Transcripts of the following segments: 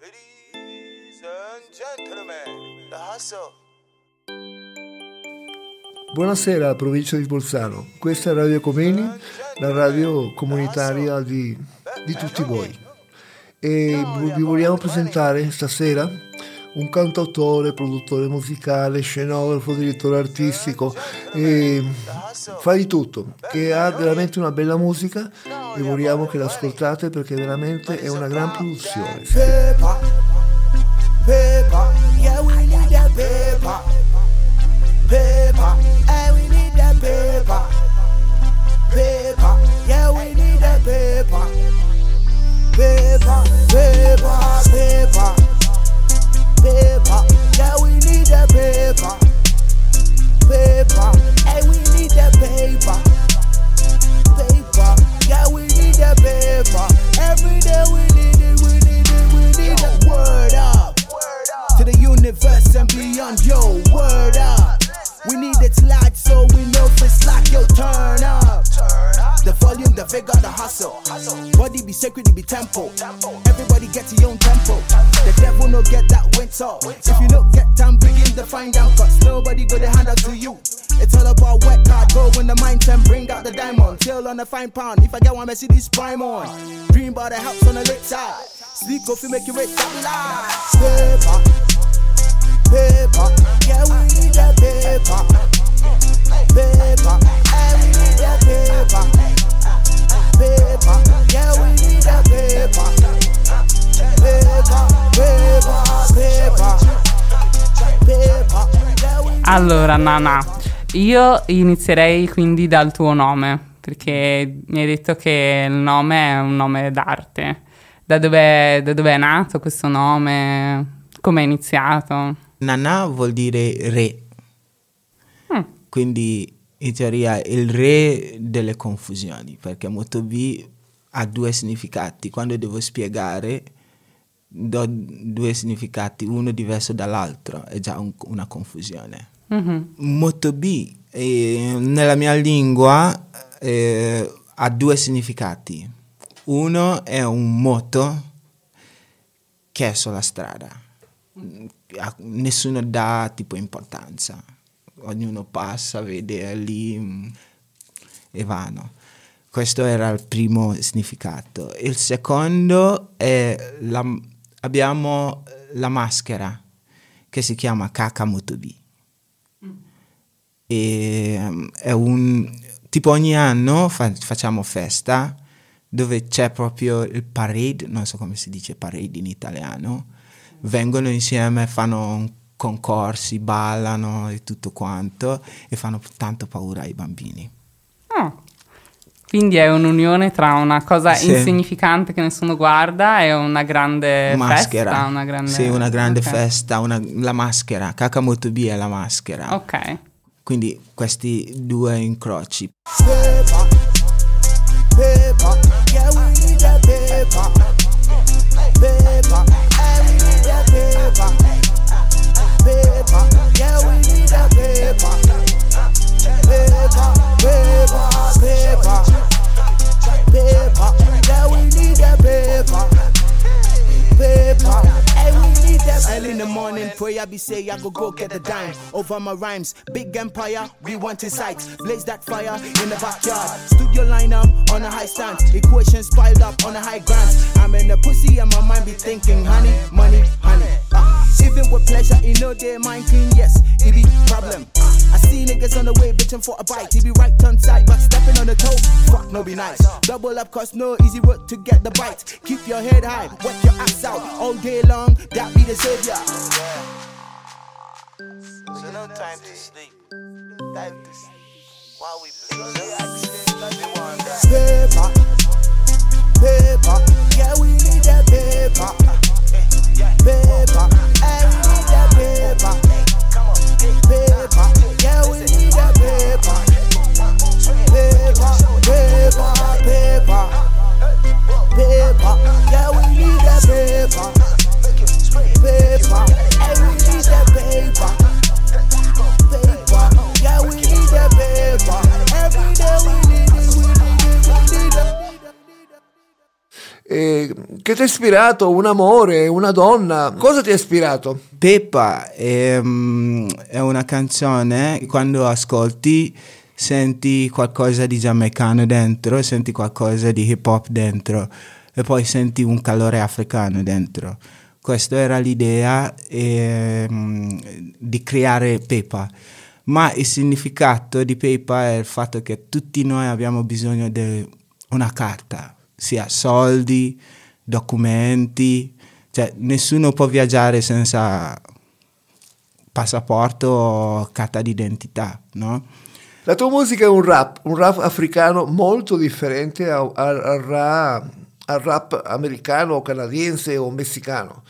Ladies and gentlemen, the hustle. Buonasera provincia di Bolzano, questa è Radio Comeni, la radio comunitaria di, di tutti voi. E vi vogliamo presentare stasera un cantautore, produttore musicale, scenografo, direttore artistico, fa di tutto, che ha veramente una bella musica e vogliamo che l'ascoltate perché veramente è una gran produzione. Diamond. Chill on the fine pound. If I get one Mercedes prime on. Dream about the helps on the lit side. Sleep fi make you rich, that lie. Paper, paper, yeah we need that paper. Paper, yeah we need that paper. Paper, yeah we need that paper. Paper, paper, paper, paper, Allora, Nana, io inizierei quindi dal tuo nome, perché mi hai detto che il nome è un nome d'arte. Da dove, da dove è nato questo nome? Come è iniziato? Nana vuol dire re, Mm. quindi in teoria il re delle confusioni, perché Motobi ha due significati. Quando devo spiegare, do due significati, uno diverso dall'altro, è già un- una confusione. Mhm. Motobi eh, nella mia lingua eh, ha due significati. Uno è un moto che è sulla strada. Nessuno dà tipo importanza. Ognuno passa, vede lì mm, e vanno. Questo era il primo significato. Il secondo è la, abbiamo la maschera che si chiama Kakamotobi e um, è un tipo ogni anno fa- facciamo festa dove c'è proprio il parade, non so come si dice parade in italiano, vengono insieme, fanno concorsi, ballano e tutto quanto e fanno tanto paura ai bambini. Ah. Quindi è un'unione tra una cosa Sì. insignificante che nessuno guarda e una grande maschera, festa. Una grande... sì, una grande ok. festa, una- la maschera, Kakamotobi è la maschera. Ok. Quindi questi due incroci. paper, paper, yeah we need that paper. Paper, yeah we need that paper. Yeah we need that paper. Paper, paper, Early in the morning, pray I be say I go go get the dime over my rhymes. Big empire, we want in sight. Blaze that fire in the backyard. Studio line up on a high stand. Equations piled up on a high ground. I'm in the pussy and my mind be thinking, honey, money, honey. Ah, even with pleasure, you know they mind clean, yes, it be problem. See niggas on the way bitching for a bite. He be right on side, but stepping on the toe, fuck no be nice. Double up, cause no easy work to get the bite. Keep your head high, work your ass out all day long. That be the savior. So no time to sleep. Time to sleep. While we play. Che ti ha ispirato? Un amore, una donna? Cosa ti ha ispirato? Peppa è, mm, è una canzone che quando ascolti senti qualcosa di giamaicano dentro, senti qualcosa di hip hop dentro e poi senti un calore africano dentro. Questa era l'idea ehm, di creare Peppa. Ma il significato di Peppa è il fatto che tutti noi abbiamo bisogno di una carta, sia soldi, documenti, cioè nessuno può viaggiare senza passaporto o carta d'identità, no? La tua musica è un rap, un rap africano molto differente al, al- al ra- al rap americano o canadiense o messicano.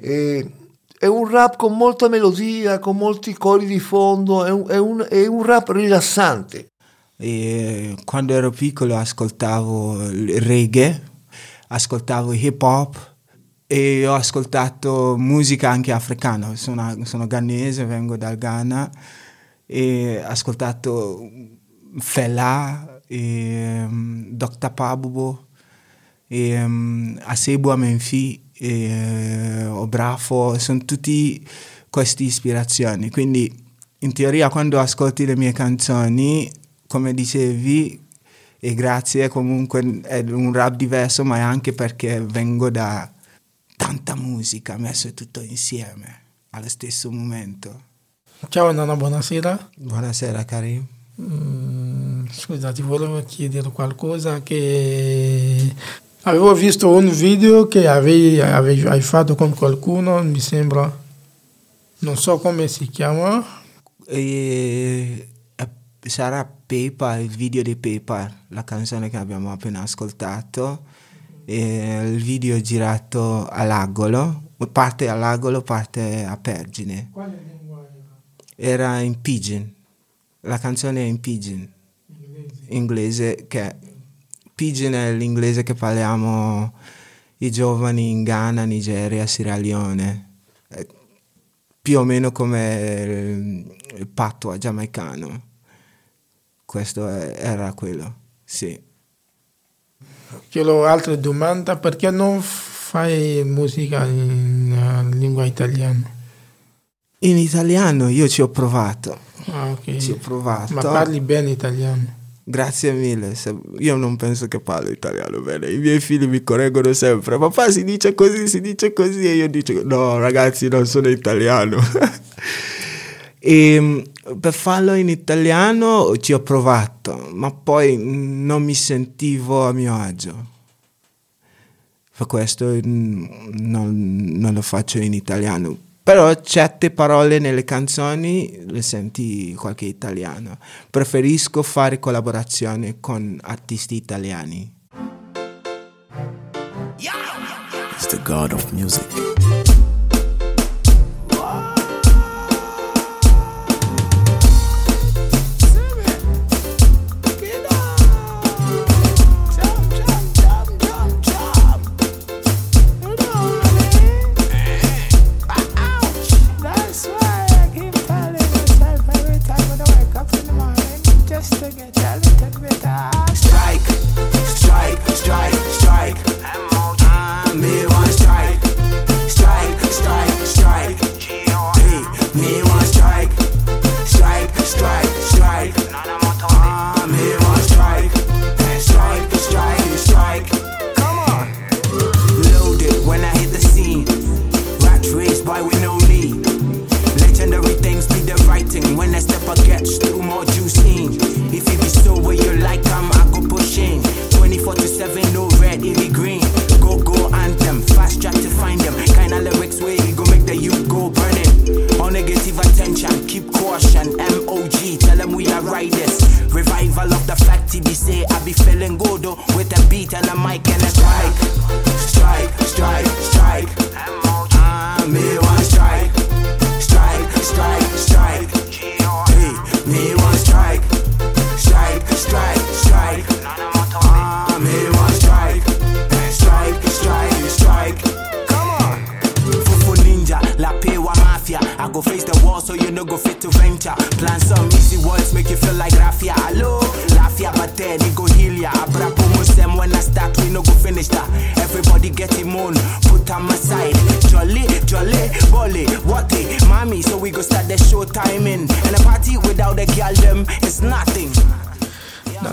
E- è un rap con molta melodia, con molti cori di fondo, è un, è un- è un rap rilassante. E quando ero piccolo ascoltavo il reggae, ascoltavo hip hop e ho ascoltato musica anche africana. Sono, sono ghanese, vengo dal Ghana e ho ascoltato Fela, e, um, Dr. Pabubo, e, um, Asebu Amenfi, e, Obrafo, sono tutti queste ispirazioni. Quindi in teoria quando ascolti le mie canzoni, come dicevi, e grazie comunque è un rap diverso, ma è anche perché vengo da tanta musica messo tutto insieme allo stesso momento. Ciao Nana, buonasera. Buonasera Karim. Mm, scusa, ti volevo chiedere qualcosa che avevo visto un video che avevi, avevi- hai fatto con qualcuno, mi sembra, non so come si chiama. E, eh, sarà Paper, il video di Paper, la canzone che abbiamo appena ascoltato. E il video è girato all'Agolo, parte all'Agolo, parte a Pergine. Era in Pidgin, la canzone è in Pidgin, inglese, che Pidgin è l'inglese che parliamo i giovani in Ghana, Nigeria, Sierra Leone. Più o meno come il, il pattua giamaicano. Questo è- era quello, sì. Chiedo altre domande, perché non fai musica in eh, lingua italiana? In italiano io ci ho provato, Ah, ok. ci ho provato. Ma parli bene italiano? Grazie mille, io non penso che parlo italiano bene, i miei figli mi correggono sempre, papà si dice così, si dice così e io dico no ragazzi non sono italiano. e mm, per farlo in italiano ci ho provato, ma poi non mi sentivo a mio agio. Per questo mm, non, non lo faccio in italiano. Però certe parole nelle canzoni le senti qualche italiano. Preferisco fare collaborazioni con artisti italiani. It's the god of music.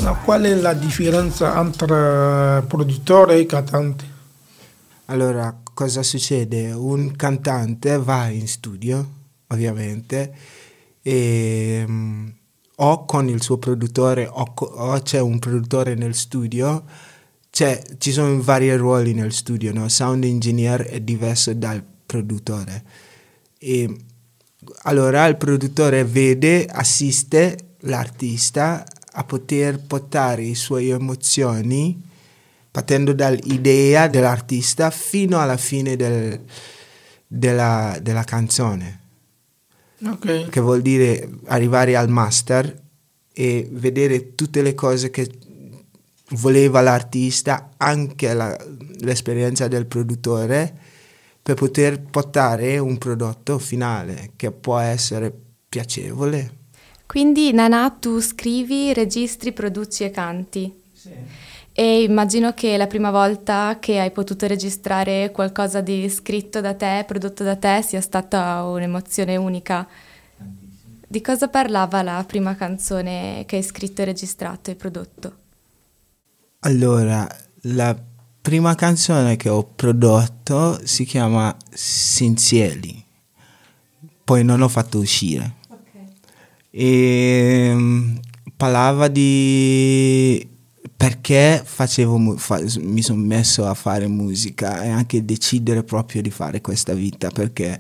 Nana, qual è la differenza tra produttore e cantante? Allora, cosa succede? Un cantante va in studio, ovviamente, e mm, o con il suo produttore o, co- o c'è un produttore nel studio, c'è- ci sono vari ruoli nel studio, no? Sound engineer è diverso dal produttore. E allora il produttore vede, assiste l'artista a poter portare le sue emozioni partendo dall'idea dell'artista fino alla fine del- della, della canzone, Ok. che vuol dire arrivare al master e vedere tutte le cose che voleva l'artista, anche la- l'esperienza del produttore, per poter portare un prodotto finale che può essere piacevole. Quindi Nana, tu scrivi, registri, produci e canti. E immagino che la prima volta che hai potuto registrare qualcosa di scritto da te, prodotto da te, sia stata un'emozione unica. Di cosa parlava la prima canzone che hai scritto registrato e prodotto? Allora, la prima canzone che ho prodotto si chiama Sinzieli, poi non l'ho fatto uscire. E mm, parlava di perché facevo fa- mi sono messo a fare musica e anche decidere proprio di fare questa vita perché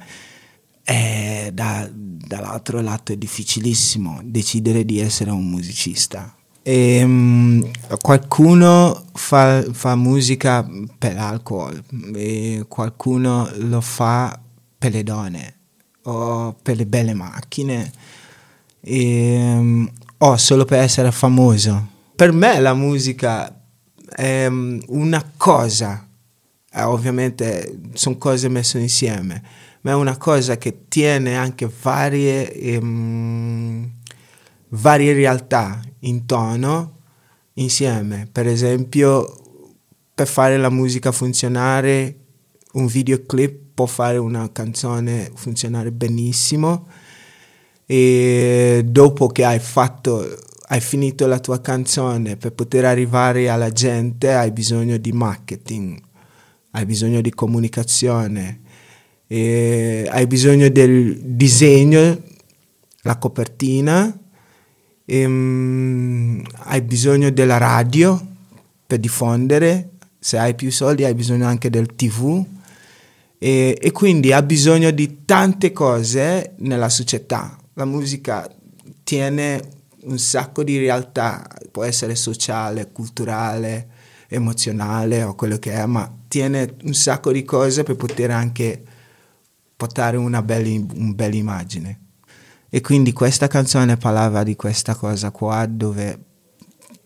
è da- dall'altro lato è difficilissimo decidere di essere un musicista. E, mm, qualcuno fa, fa musica per l'alcol qualcuno lo fa per le donne o per le belle macchine e, mm, o solo per essere famoso. Per me la musica è mm, una cosa, eh, ovviamente sono cose messe insieme, ma è una cosa che tiene anche varie, ehm, varie realtà in tono insieme. Per esempio, per fare la musica funzionare, un videoclip può fare una canzone funzionare benissimo e dopo che hai fatto hai finito la tua canzone per poter arrivare alla gente hai bisogno di marketing hai bisogno di comunicazione e hai bisogno del disegno la copertina ehm, hai bisogno della radio per diffondere se hai più soldi hai bisogno anche del tv e, e quindi ha bisogno di tante cose nella società. La musica tiene un sacco di realtà, può essere sociale, culturale, emozionale o quello che è, ma tiene un sacco di cose per poter anche portare una bella, un bella immagine. E quindi questa canzone parlava di questa cosa qua dove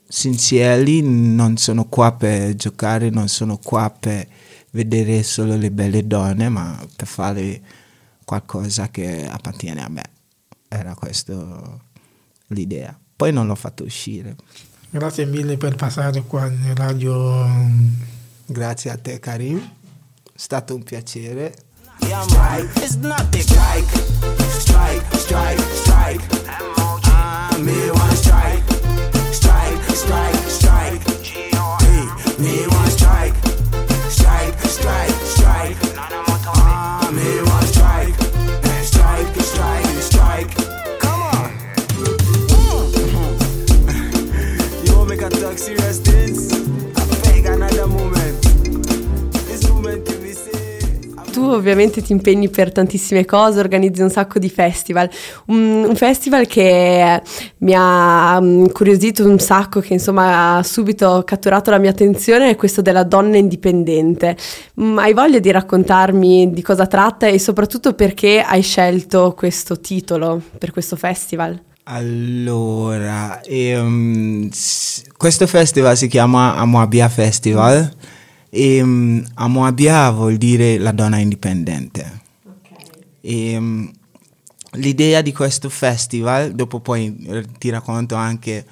Sinzieli non sono qua per giocare, non sono qua per vedere solo le belle donne, ma per fare qualcosa che appartiene a me. Era questa l'idea. Poi non l'ho fatto uscire. Grazie mille per passare qua in radio. Grazie a te Karim, è stato un piacere. Yeah, man, it's Tu ovviamente ti impegni per tantissime cose, organizzi un sacco di festival. Un, un festival che mi ha mm, incuriosito un sacco, che insomma ha subito catturato la mia attenzione, è questo della donna indipendente. Mm, hai voglia di raccontarmi di cosa tratta e soprattutto perché hai scelto questo titolo per questo festival? Allora, ehm, questo festival si chiama Amoabia Festival e um, Amoabia vuol dire la donna indipendente. E, um, l'idea di questo festival, dopo poi eh, ti racconto anche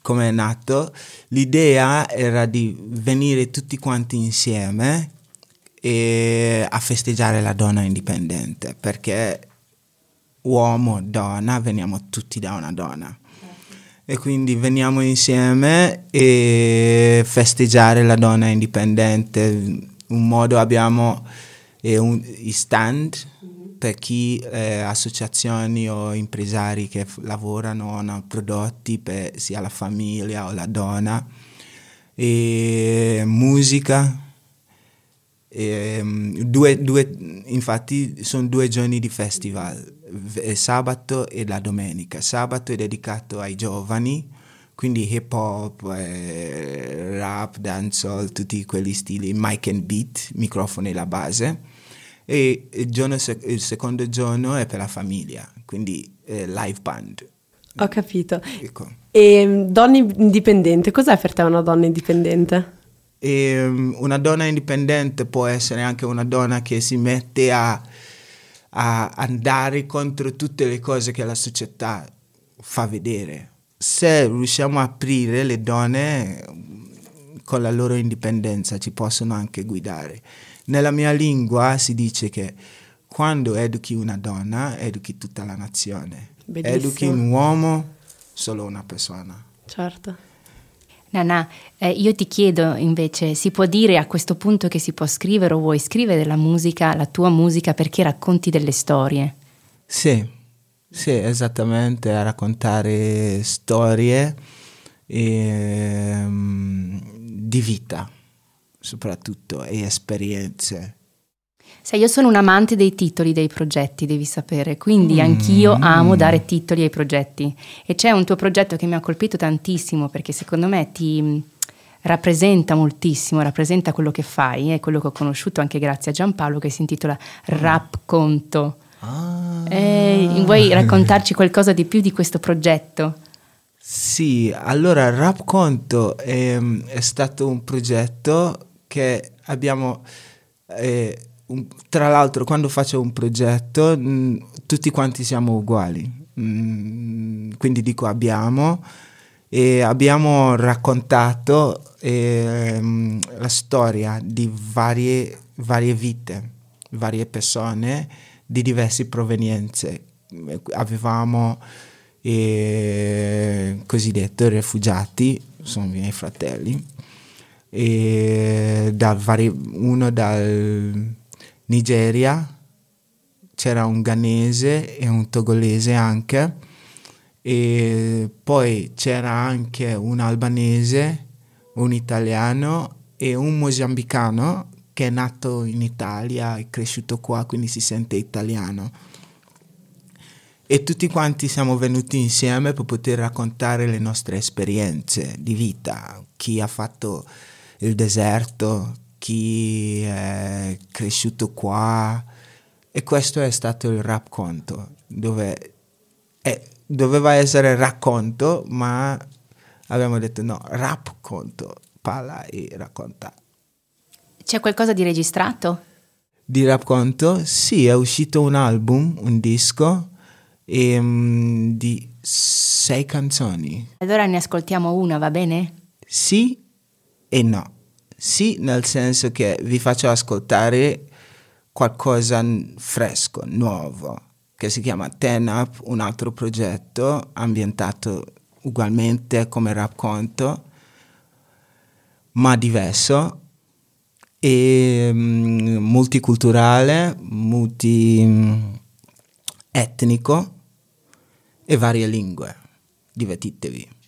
come è nato, l'idea era di venire tutti quanti insieme a festeggiare la donna indipendente perché uomo, donna, veniamo tutti da una donna. E quindi veniamo insieme e festeggiare la donna indipendente. Un modo abbiamo eh, un- i stand per chi eh, associazioni o impresari che f- lavorano hanno prodotti per sia la famiglia o la donna e musica Ehm, due, due- infatti sono due giorni di festival, sabato e la domenica. Sabato è dedicato ai giovani, quindi hip hop, eh, rap, dancehall, tutti quegli stili, mic and beat, microfono e la base. E il, giorno il secondo giorno è per la famiglia, quindi eh, live band. Ho capito. Ecco. E mm, donna indipendente, cos'è per te una donna indipendente? E, um, una donna indipendente può essere anche una donna che si mette a, a andare contro tutte le cose che la società fa vedere. Se riusciamo a aprire le donne con la loro indipendenza ci possono anche guidare. Nella mia lingua si dice che quando educhi una donna, educhi tutta la nazione. Bellissimo. Educhi un uomo, solo una persona. Certo. Nana, eh, io ti chiedo invece, si può dire a questo punto che si può scrivere o vuoi scrivere della musica, la tua musica, perché racconti delle storie? Sì, sì, esattamente, a raccontare storie ehm, di vita, soprattutto, e esperienze. Sai, io sono un amante dei titoli dei progetti, devi sapere, quindi anch'io amo dare titoli ai progetti. E c'è un tuo progetto che mi ha colpito tantissimo perché secondo me ti mh, rappresenta moltissimo, rappresenta quello che fai, è quello che ho conosciuto anche grazie a Giampaolo che si intitola Rap Conto. Eh, vuoi raccontarci qualcosa di più di questo progetto? Sì, allora Rap Conto è, è stato un progetto che abbiamo, eh, un- tra l'altro quando faccio un progetto mh, tutti quanti siamo uguali, Mm, quindi dico abbiamo e abbiamo raccontato ehm, la storia di varie, varie vite, varie persone di diverse provenienze. Avevamo eh, cosiddetto rifugiati, sono i miei fratelli, e da vari- uno dal Nigeria, c'era un ghanese e un togolese anche, e poi c'era anche un albanese, un italiano e un mozambicano che è nato in Italia, è cresciuto qua, quindi si sente italiano. E tutti quanti siamo venuti insieme per poter raccontare le nostre esperienze di vita, chi ha fatto il deserto, chi è cresciuto qua. E questo è stato il rap conto, dove è- doveva essere racconto, ma abbiamo detto no, rap conto, parla e racconta. C'è qualcosa di registrato? Di rap conto? Sì, è uscito un album, un disco ehm, di sei canzoni. Allora ne ascoltiamo una, va bene? Sì e no. Sì, nel senso che vi faccio ascoltare qualcosa fresco, nuovo, che si chiama Ten Up, un altro progetto ambientato ugualmente come rap conto, ma diverso e mm, multiculturale, multietnico e varie lingue. Divertitevi.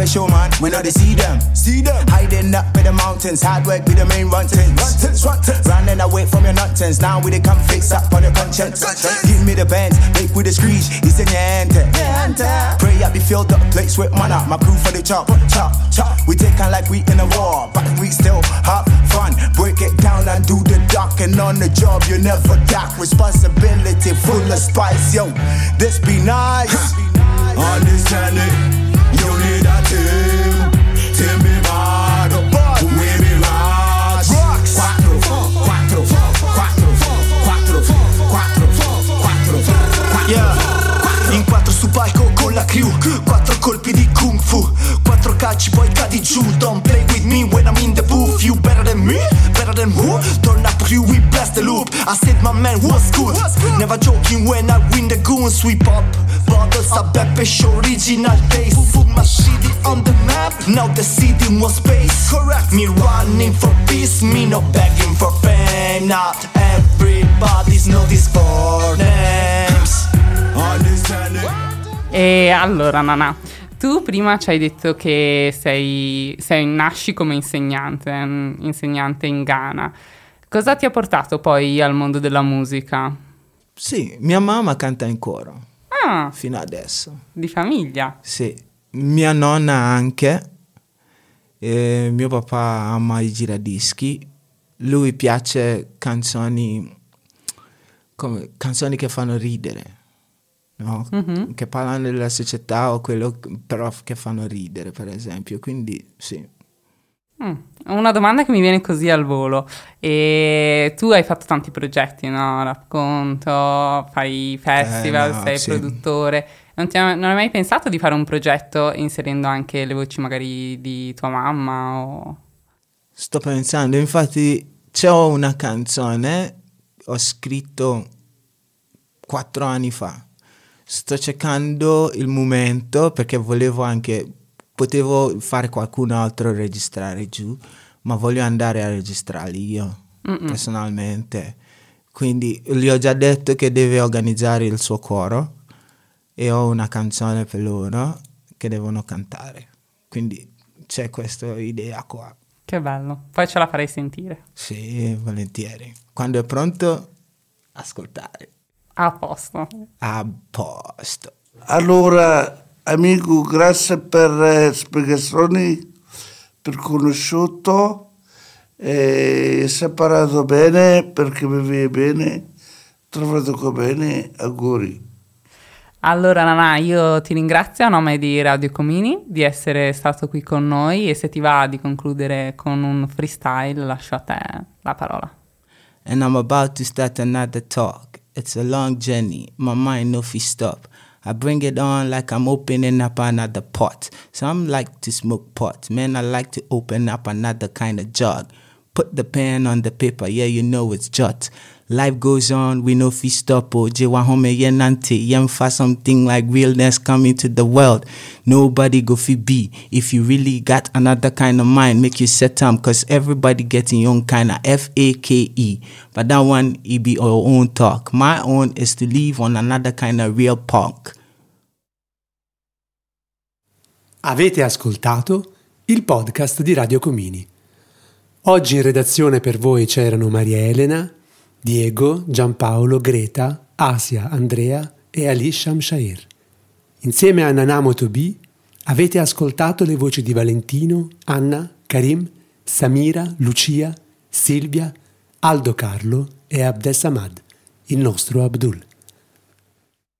Anthem. I bet show man, we know they see them. See them hiding up in the mountains. Hard work be the main run things. Running away from your nonsense. Now we they come fix up on your conscience. Give me the bands, make with the screech. It's in your ante. Pray I be filled up plates with mana. My crew for the chop, chop, chop. We take on like we in a war, but we still have fun. Break it down and do the dark Working on the job, you never dock. Responsibility full of spice, yo. This be nice. Understand it, Quattro calci poi cadi giù Don't play with me when I'm in the booth. You better than me? Better than who? Turn up crew, we blast the loop. I said my man was good. Never joking when I win the goon Sweep up. Bottles a Beppe show original taste. Put my city on the map. Now the city was space. Correct. Me running for peace. Me no begging for fame. Not everybody's know these four names. Understand it. E eh, allora, Nana, tu prima ci hai detto che sei, sei nasci come insegnante, mm, insegnante in Ghana. Cosa ti ha portato poi al mondo della musica? Sì, mia mamma canta in coro Ah, fino adesso. di famiglia. Sì, mia nonna anche. E mio papà ama i giradischi. Lui piace canzoni come canzoni che fanno ridere. No? Mhm. Che parlano della società o quello però che fanno ridere, per esempio. Quindi sì. Mm, Una domanda che mi viene così al volo. E tu hai fatto tanti progetti, no? Racconto, fai festival, Eh, no, sei sì. produttore. Non, ti hai, non hai mai pensato di fare un progetto inserendo anche le voci magari di tua mamma? O... Sto pensando, infatti c'è una canzone, ho scritto quattro anni fa. Sto cercando il momento perché volevo anche, potevo fare qualcun altro registrare giù, ma voglio andare a registrarli io Mm-mm. personalmente. Quindi gli ho già detto che deve organizzare il suo coro e ho una canzone per loro che devono cantare. Quindi c'è questa idea qua. Che bello. Poi ce la farei sentire. Sì, volentieri. Quando è pronto, ascoltare. A posto. A posto. Allora, amico, grazie per le spiegazioni, per conosciuto, e separato bene perché mi viene bene, trovato bene, auguri. Allora, Nana, io ti ringrazio a nome di Radio Comini di essere stato qui con noi e se ti va di concludere con un freestyle, lascio a te la parola. And I'm about to start another talk. It's a long journey. My mind no fi stop. I bring it on like I'm opening up another pot. Some like to smoke pot. Man, I like to open up another kind of jug. Put the pen on the paper, yeah, you know it's jot. Life goes on, we no fi stop. Oh, jewa home yenante, yem fa something like realness coming to the world. Nobody go fi be. If you really got another kind of mind, make you set 'em, cause everybody getting own kind of F A K E. But that one, it be our own talk. My own is to live on another kind of real punk. Avete ascoltato il podcast di Radio Comini. Oggi in redazione per voi c'erano Maria Elena, Diego, Giampaolo, Greta, Asia, Andrea e Ali Shamshair. Insieme a Nanamo Tobi avete ascoltato le voci di Valentino, Anna, Karim, Samira, Lucia, Silvia, Aldo Carlo e Abdesamad, il nostro Abdul.